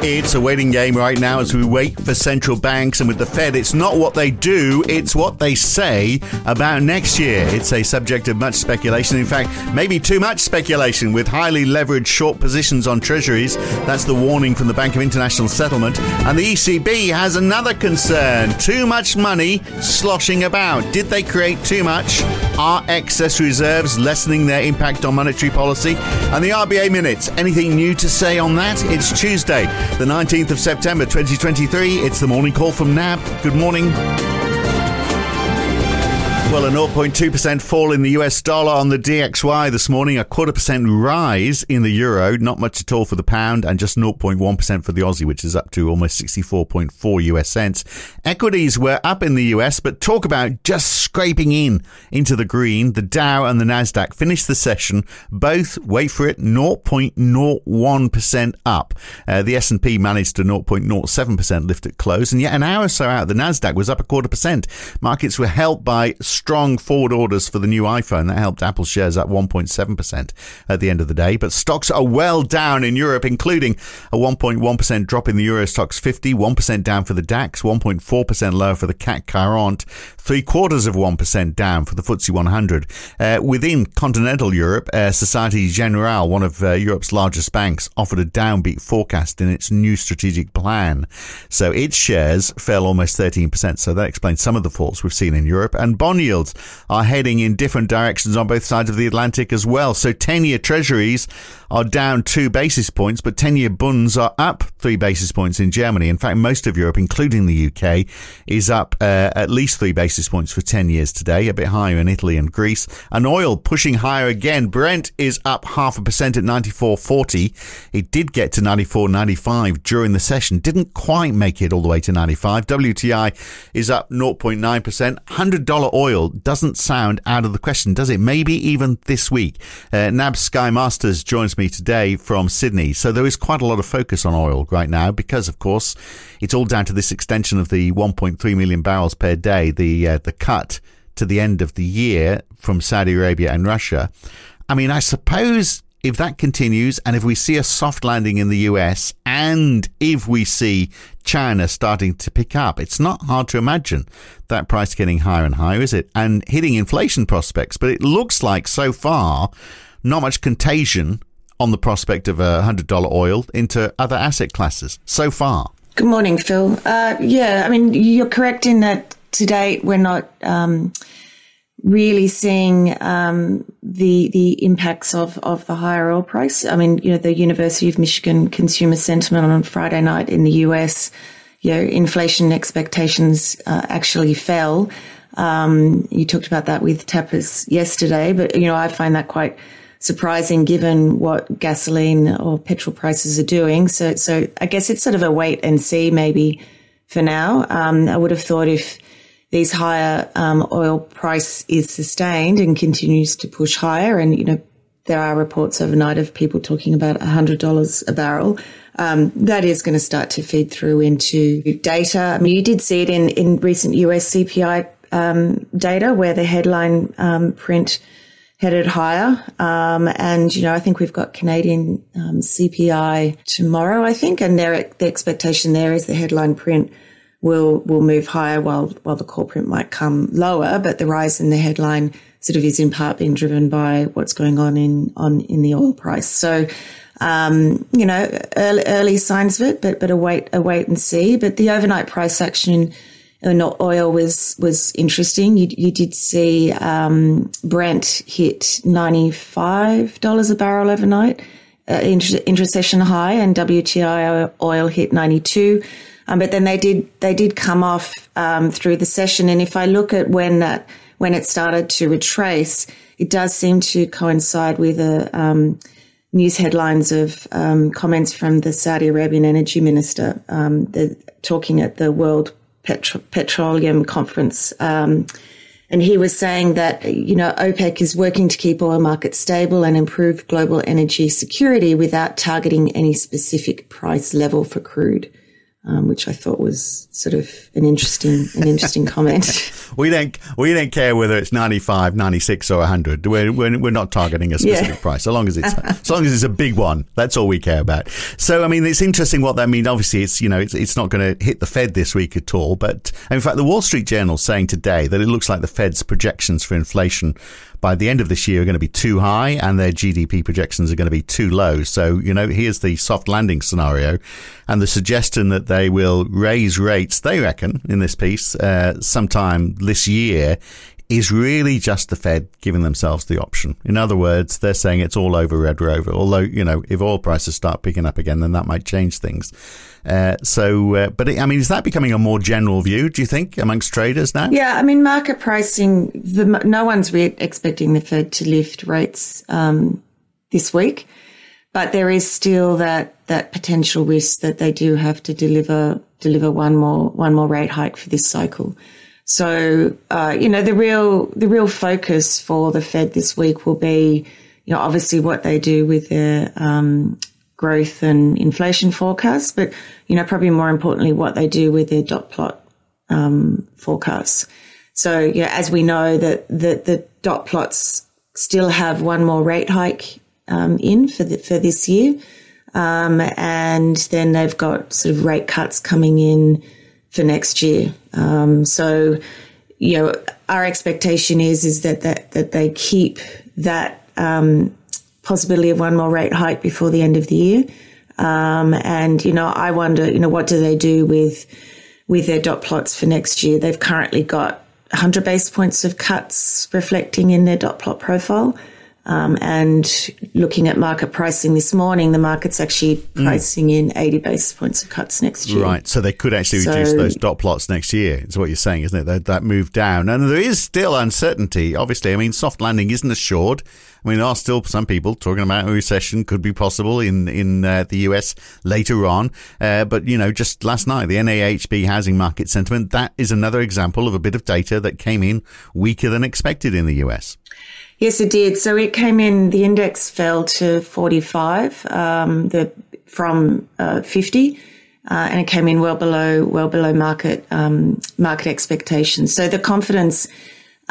It's a waiting game right now as we wait for central banks. And with the Fed, it's not what they do, it's what they say about next year. It's a subject of much speculation. In fact, maybe too much speculation with highly leveraged short positions on treasuries. That's the warning from the Bank of International Settlement. And the ECB has another concern too much money sloshing about. Did they create too much? Are excess reserves lessening their impact on monetary policy? And the RBA minutes, anything new to say on that? It's Tuesday the 19th of September 2023. It's the morning call from NAB. Good morning. Well, a 0.2% fall in the US dollar on the DXY this morning, a quarter percent rise in the euro, not much at all for the pound, and just 0.1% for the Aussie, which is up to almost 64.4 US cents. Equities were up in the US, but talk about just scraping in into the green. The Dow and the Nasdaq finished the session both, wait for it, 0.01% up. Uh, the S&P managed a 0.07% lift at close, and yet an hour or so out, the Nasdaq was up a quarter percent. Markets were helped by strong forward orders for the new iPhone. That helped Apple shares up 1.7% at the end of the day. But stocks are well down in Europe, including a 1.1% drop in the Euro Stoxx 50, 1% down for the DAX, 1.4% lower for the CAC 40, three quarters of 1% down for the FTSE 100. Uh, within continental Europe, uh, Societe Generale, one of uh, Europe's largest banks, offered a downbeat forecast in its new strategic plan. So its shares fell almost 13%. So that explains some of the falls we've seen in Europe. And bond yields are heading in different directions on both sides of the Atlantic as well. So 10 year treasuries are down two basis points, but 10 year bunds are up three basis points in Germany. In fact, most of Europe, including the UK, is up uh, at least three basis points for 10 years today, a bit higher in Italy and Greece. And oil pushing higher again. Brent is up half a percent at 94.40. It did get to 94.95 during the session, didn't quite make it all the way to 95. WTI is up 0.9%. $100 oil doesn't sound out of the question, does it? Maybe even this week. Uh, NAB Skye Masters joins me today from Sydney. So there is quite a lot of focus on oil right now because, of course, it's all down to this extension of the 1.3 million barrels per day, the uh, the cut to the end of the year from Saudi Arabia and Russia. I mean, I suppose if that continues and if we see a soft landing in the US and if we see China starting to pick up, it's not hard to imagine that price getting higher and higher, is it? And hitting inflation prospects. But it looks like so far, not much contagion on the prospect of a $100 oil into other asset classes so far. Good morning, Phil. Uh, yeah, I mean, you're correct in that to date we're not. Um, really seeing um, the the impacts of of the higher oil price. I mean, you know, the University of Michigan consumer sentiment on Friday night in the US, you know, inflation expectations uh, actually fell. Um, you talked about that with Tapas yesterday, but you know, I find that quite surprising given what gasoline or petrol prices are doing. So, so I guess it's sort of a wait and see maybe for now. Um, I would have thought if these higher um, oil price is sustained and continues to push higher. And, you know, there are reports overnight of people talking about $100 a barrel. Um, that is going to start to feed through into data. I mean, you did see it in, in recent US CPI um, data where the headline um, print headed higher. Um, and, you know, I think we've got Canadian um, CPI tomorrow, I think, and their, the expectation there is the headline print will will move higher while while the core print might come lower. But the rise in the headline sort of is in part being driven by what's going on in on in the oil price. So. Um, you know, early, early signs of it, but but a wait a wait and see. But the overnight price action in oil was was interesting. You, you did see um, Brent hit ninety five dollars a barrel overnight, uh, inter, intersession high, and WTI oil hit ninety two. Um, but then they did they did come off um, through the session. And if I look at when that when it started to retrace, it does seem to coincide with a um, news headlines of um, comments from the Saudi Arabian energy minister, um, the, talking at the World Petro- Petroleum Conference. Um, and he was saying that, you know, OPEC is working to keep oil markets stable and improve global energy security without targeting any specific price level for crude. Um, which I thought was sort of an interesting an interesting comment. we don't we don't care whether it's 95, 96 or 100. We're, we're, we're not targeting a specific yeah. price. So long as it's as long as it's a big one, that's all we care about. So I mean, it's interesting what that means. Obviously, it's you know it's it's not going to hit the Fed this week at all. But in fact, the Wall Street Journal is saying today that it looks like the Fed's projections for inflation by the end of this year are going to be too high and their GDP projections are going to be too low. So, you know, here's the soft landing scenario and the suggestion that they will raise rates, they reckon, in this piece, uh, sometime this year is really just the Fed giving themselves the option. In other words, they're saying it's all over Red Rover. Although, you know, if oil prices start picking up again, then that might change things. Uh, so, uh, but it, I mean, is that becoming a more general view, do you think, amongst traders now? Yeah, I mean, market pricing, the, no one's re- expecting the Fed to lift rates um, this week, but there is still that, that potential risk that they do have to deliver deliver one more one more rate hike for this cycle. So, uh, you know, the real, the real focus for the Fed this week will be, you know, obviously what they do with their, um, growth and inflation forecasts, but, you know, probably more importantly, what they do with their dot plot, um, forecasts. So, yeah, as we know that the, the dot plots still have one more rate hike, um, in for the, for this year. Um, and then they've got sort of rate cuts coming in, for next year. Um, so, you know, our expectation is is that that, that they keep that um, possibility of one more rate hike before the end of the year. Um, and you know, I wonder, you know, what do they do with with their dot plots for next year? They've currently got 100 base points of cuts reflecting in their dot plot profile. Um, and looking at market pricing this morning, the market's actually mm. pricing mm. in 80 basis points of cuts next year. Right. So they could actually so, reduce those dot plots next year, is what you're saying, isn't it? That, that move down. And there is still uncertainty, obviously. I mean, soft landing isn't assured. I mean, there are still some people talking about a recession could be possible in in uh, the US later on. Uh, but you know, just last night, the NAHB housing market sentiment that is another example of a bit of data that came in weaker than expected in the US. Yes, it did. So it came in, the index fell to 45 um, the, from uh, 50. Uh, and it came in well below well below market um, market expectations. So the confidence,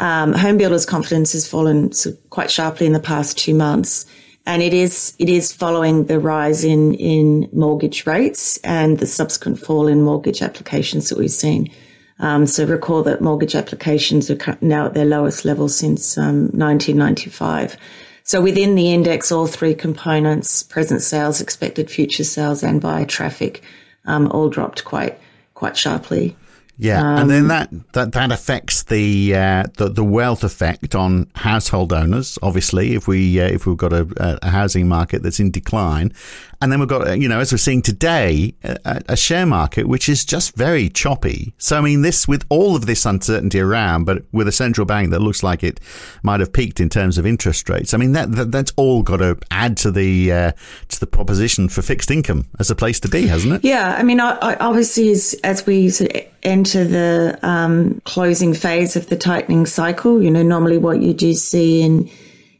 um, home builders' confidence has fallen quite sharply in the past two months, and it is it is following the rise in in mortgage rates and the subsequent fall in mortgage applications that we've seen. Um, so recall that mortgage applications are now at their lowest level since um, 1995. So within the index, all three components, present sales, expected future sales, and buyer traffic, um, all dropped quite quite sharply. Yeah, um, and then um, that, that, that affects the, uh, the the wealth effect on household owners. Obviously, if we uh, if we've got a, a, housing market that's in decline, and then we've got, you know, as we're seeing today, a, a, share market which is just very choppy. So, I mean, this, with all of this uncertainty around, but with a central bank that looks like it might have peaked in terms of interest rates, I mean, that, that that's all got to add to the, uh, to the proposition for fixed income as a place to be, hasn't it? Yeah. I mean, obviously, as, as we sort of enter the um, closing phase of the tightening cycle, you know, normally what you do see in,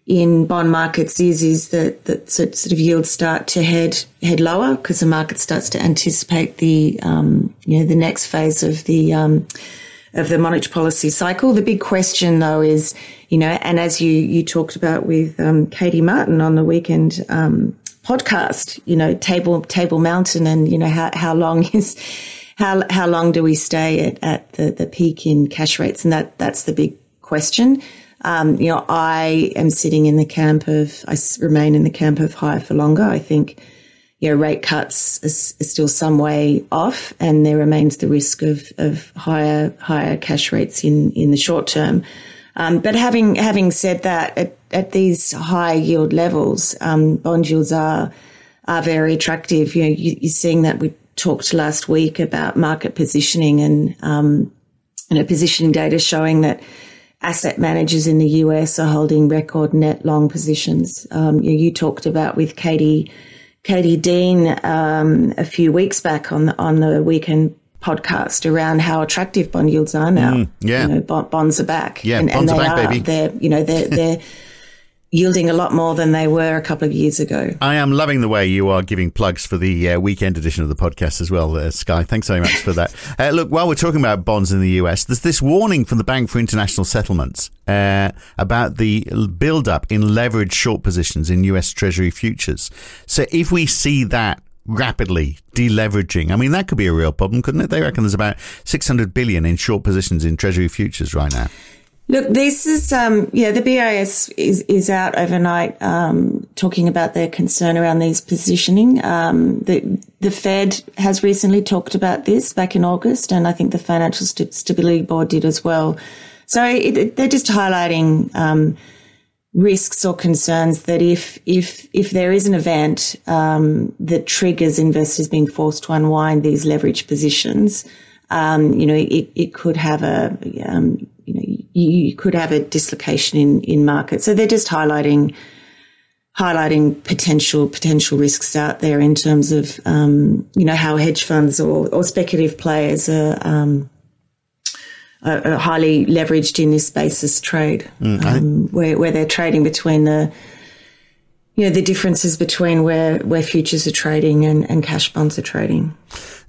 in bond markets is is that that sort of yields start to head head lower because the market starts to anticipate the um, you know the next phase of the um, of the monetary policy cycle. The big question though is you know, and as you you talked about with um, Katie Martin on the weekend um, podcast, you know, table table mountain, and you know how how long is how how long do we stay at, at the, the peak in cash rates, and that that's the big question. Um, you know, I am sitting in the camp of, I remain in the camp of higher for longer. I think, you know, rate cuts is, still some way off and there remains the risk of, of higher, higher cash rates in, in the short term. Um, but having, having said that, at, at these high yield levels, um, bond yields are, are very attractive. You know, you, are seeing that we talked last week about market positioning and, um, you know, positioning data showing that asset managers in the US are holding record net long positions. Um, you, you, talked about with Katie, Katie Dean um, a few weeks back on the, on the weekend podcast around how attractive bond yields are now. Mm, yeah, you know, bonds are back. Yeah, and, bonds and are back, are, baby. They're you know they're they're yielding a lot more than they were a couple of years ago. I am loving the way you are giving plugs for the uh, weekend edition of the podcast as well, uh, Skye. Thanks very much for that. Uh, look, while we're talking about bonds in the US, there's this warning from the Bank for International Settlements uh, about the build-up in leveraged short positions in US Treasury futures. So if we see that rapidly deleveraging. I mean, that could be a real problem, couldn't it? They reckon there's about 600 billion in short positions in Treasury futures right now. Look, this is um, yeah. The BIS is is out overnight um, talking about their concern around these positioning. Um, the the Fed has recently talked about this back in August, and I think the Financial St- Stability Board did as well. So it, it, they're just highlighting um, risks or concerns that if if if there is an event um, that triggers investors being forced to unwind these leverage positions, um, you know, it, it could have a you know, you, you could have a dislocation in, in market. So they're just highlighting highlighting potential potential risks out there in terms of um, you know how hedge funds or, or speculative players are, um, are, highly leveraged in this basis trade, mm, um, where where they're trading between the you know the differences between where where futures are trading and, and cash bonds are trading.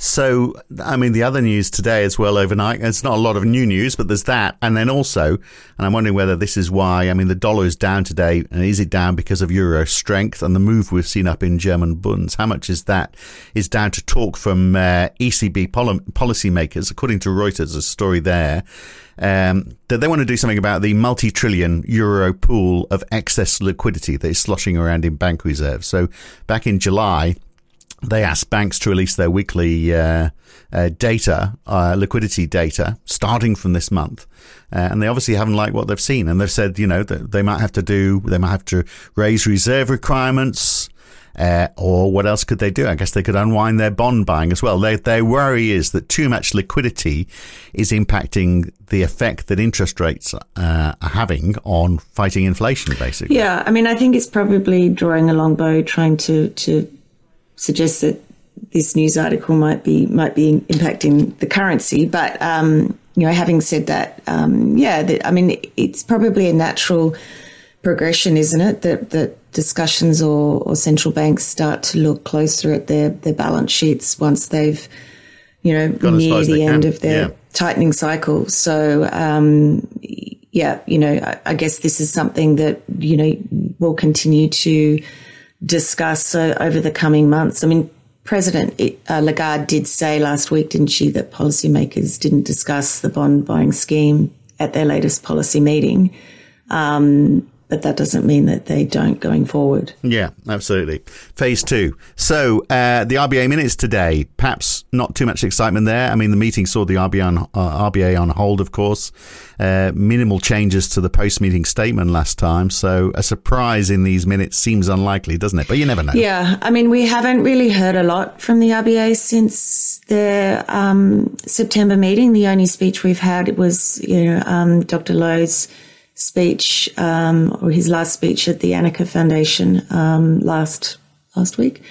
So, I mean, the other news today as well overnight, it's not a lot of new news, but there's that. And then also, and I'm wondering whether this is why, I mean, the dollar is down today. And is it down because of euro strength and the move we've seen up in German bunds? How much is that? Is down to talk from uh, ECB pol- policymakers, according to Reuters, a story there. Um, that they want to do something about the multi-trillion euro pool of excess liquidity that is sloshing around in bank reserves. So back in July, they asked banks to release their weekly uh, uh, data, uh, liquidity data, starting from this month. Uh, and they obviously haven't liked what they've seen. And they've said, you know, that they might have to do, they might have to raise reserve requirements. Uh, or what else could they do? I guess they could unwind their bond buying as well. Their worry is that too much liquidity is impacting the effect that interest rates uh, are having on fighting inflation, basically. Yeah, I mean, I think it's probably drawing a long bow, trying to to suggests that this news article might be might be impacting the currency. But um, you know, having said that, um, yeah, that, I mean, it's probably a natural progression, isn't it? That that discussions or, or central banks start to look closer at their their balance sheets once they've you know near the end can. of their yeah. tightening cycle. So. Um, yeah, you know, I, I guess this is something that you know will continue to discuss uh, over the coming months. I mean, President uh, Lagarde did say last week, didn't she, that policymakers didn't discuss the bond buying scheme at their latest policy meeting. Um, but that doesn't mean that they don't going forward. Yeah, absolutely. Phase two. So uh, the RBA minutes today, perhaps not too much excitement there. I mean, the meeting saw the RBA on, uh, RBA on hold, of course. Uh, minimal changes to the post-meeting statement last time, so a surprise in these minutes seems unlikely, doesn't it? But you never know. Yeah, I mean, we haven't really heard a lot from the RBA since their um, September meeting. The only speech we've had was, you know, um, Dr. Lowe's speech um, or his last speech at the Anika Foundation um, last last week.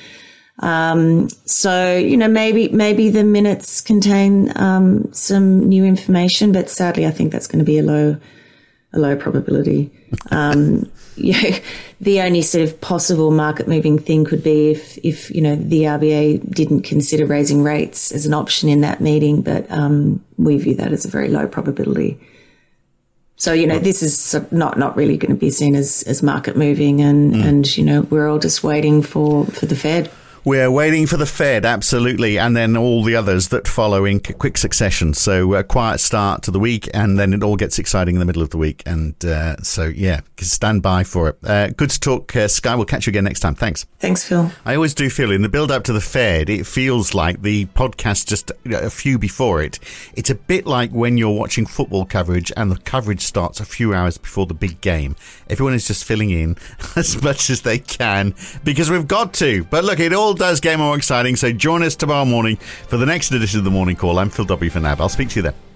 Um, so you know maybe maybe the minutes contain um, some new information, but sadly I think that's going to be a low a low probability. Um, yeah, the only sort of possible market moving thing could be if if you know the RBA didn't consider raising rates as an option in that meeting, but um, we view that as a very low probability. So you know, this is not not really going to be seen as as market moving, and mm. and you know, we're all just waiting for for the Fed. We're waiting for the Fed, absolutely, and then all the others that follow in quick succession. So a quiet start to the week, and then it all gets exciting in the middle of the week. And uh, so, yeah, stand by for it. Uh, good to talk, uh, Skye. We'll catch you again next time. Thanks. Thanks, Phil. I always do feel in the build up to the Fed, it feels like the podcast just a few before it. It's a bit like when you're watching football coverage and the coverage starts a few hours before the big game. Everyone is just filling in as much as they can because we've got to. But look, it all does get more exciting. So join us tomorrow morning for the next edition of the Morning Call. I'm Phil W. for now. I'll speak to you then.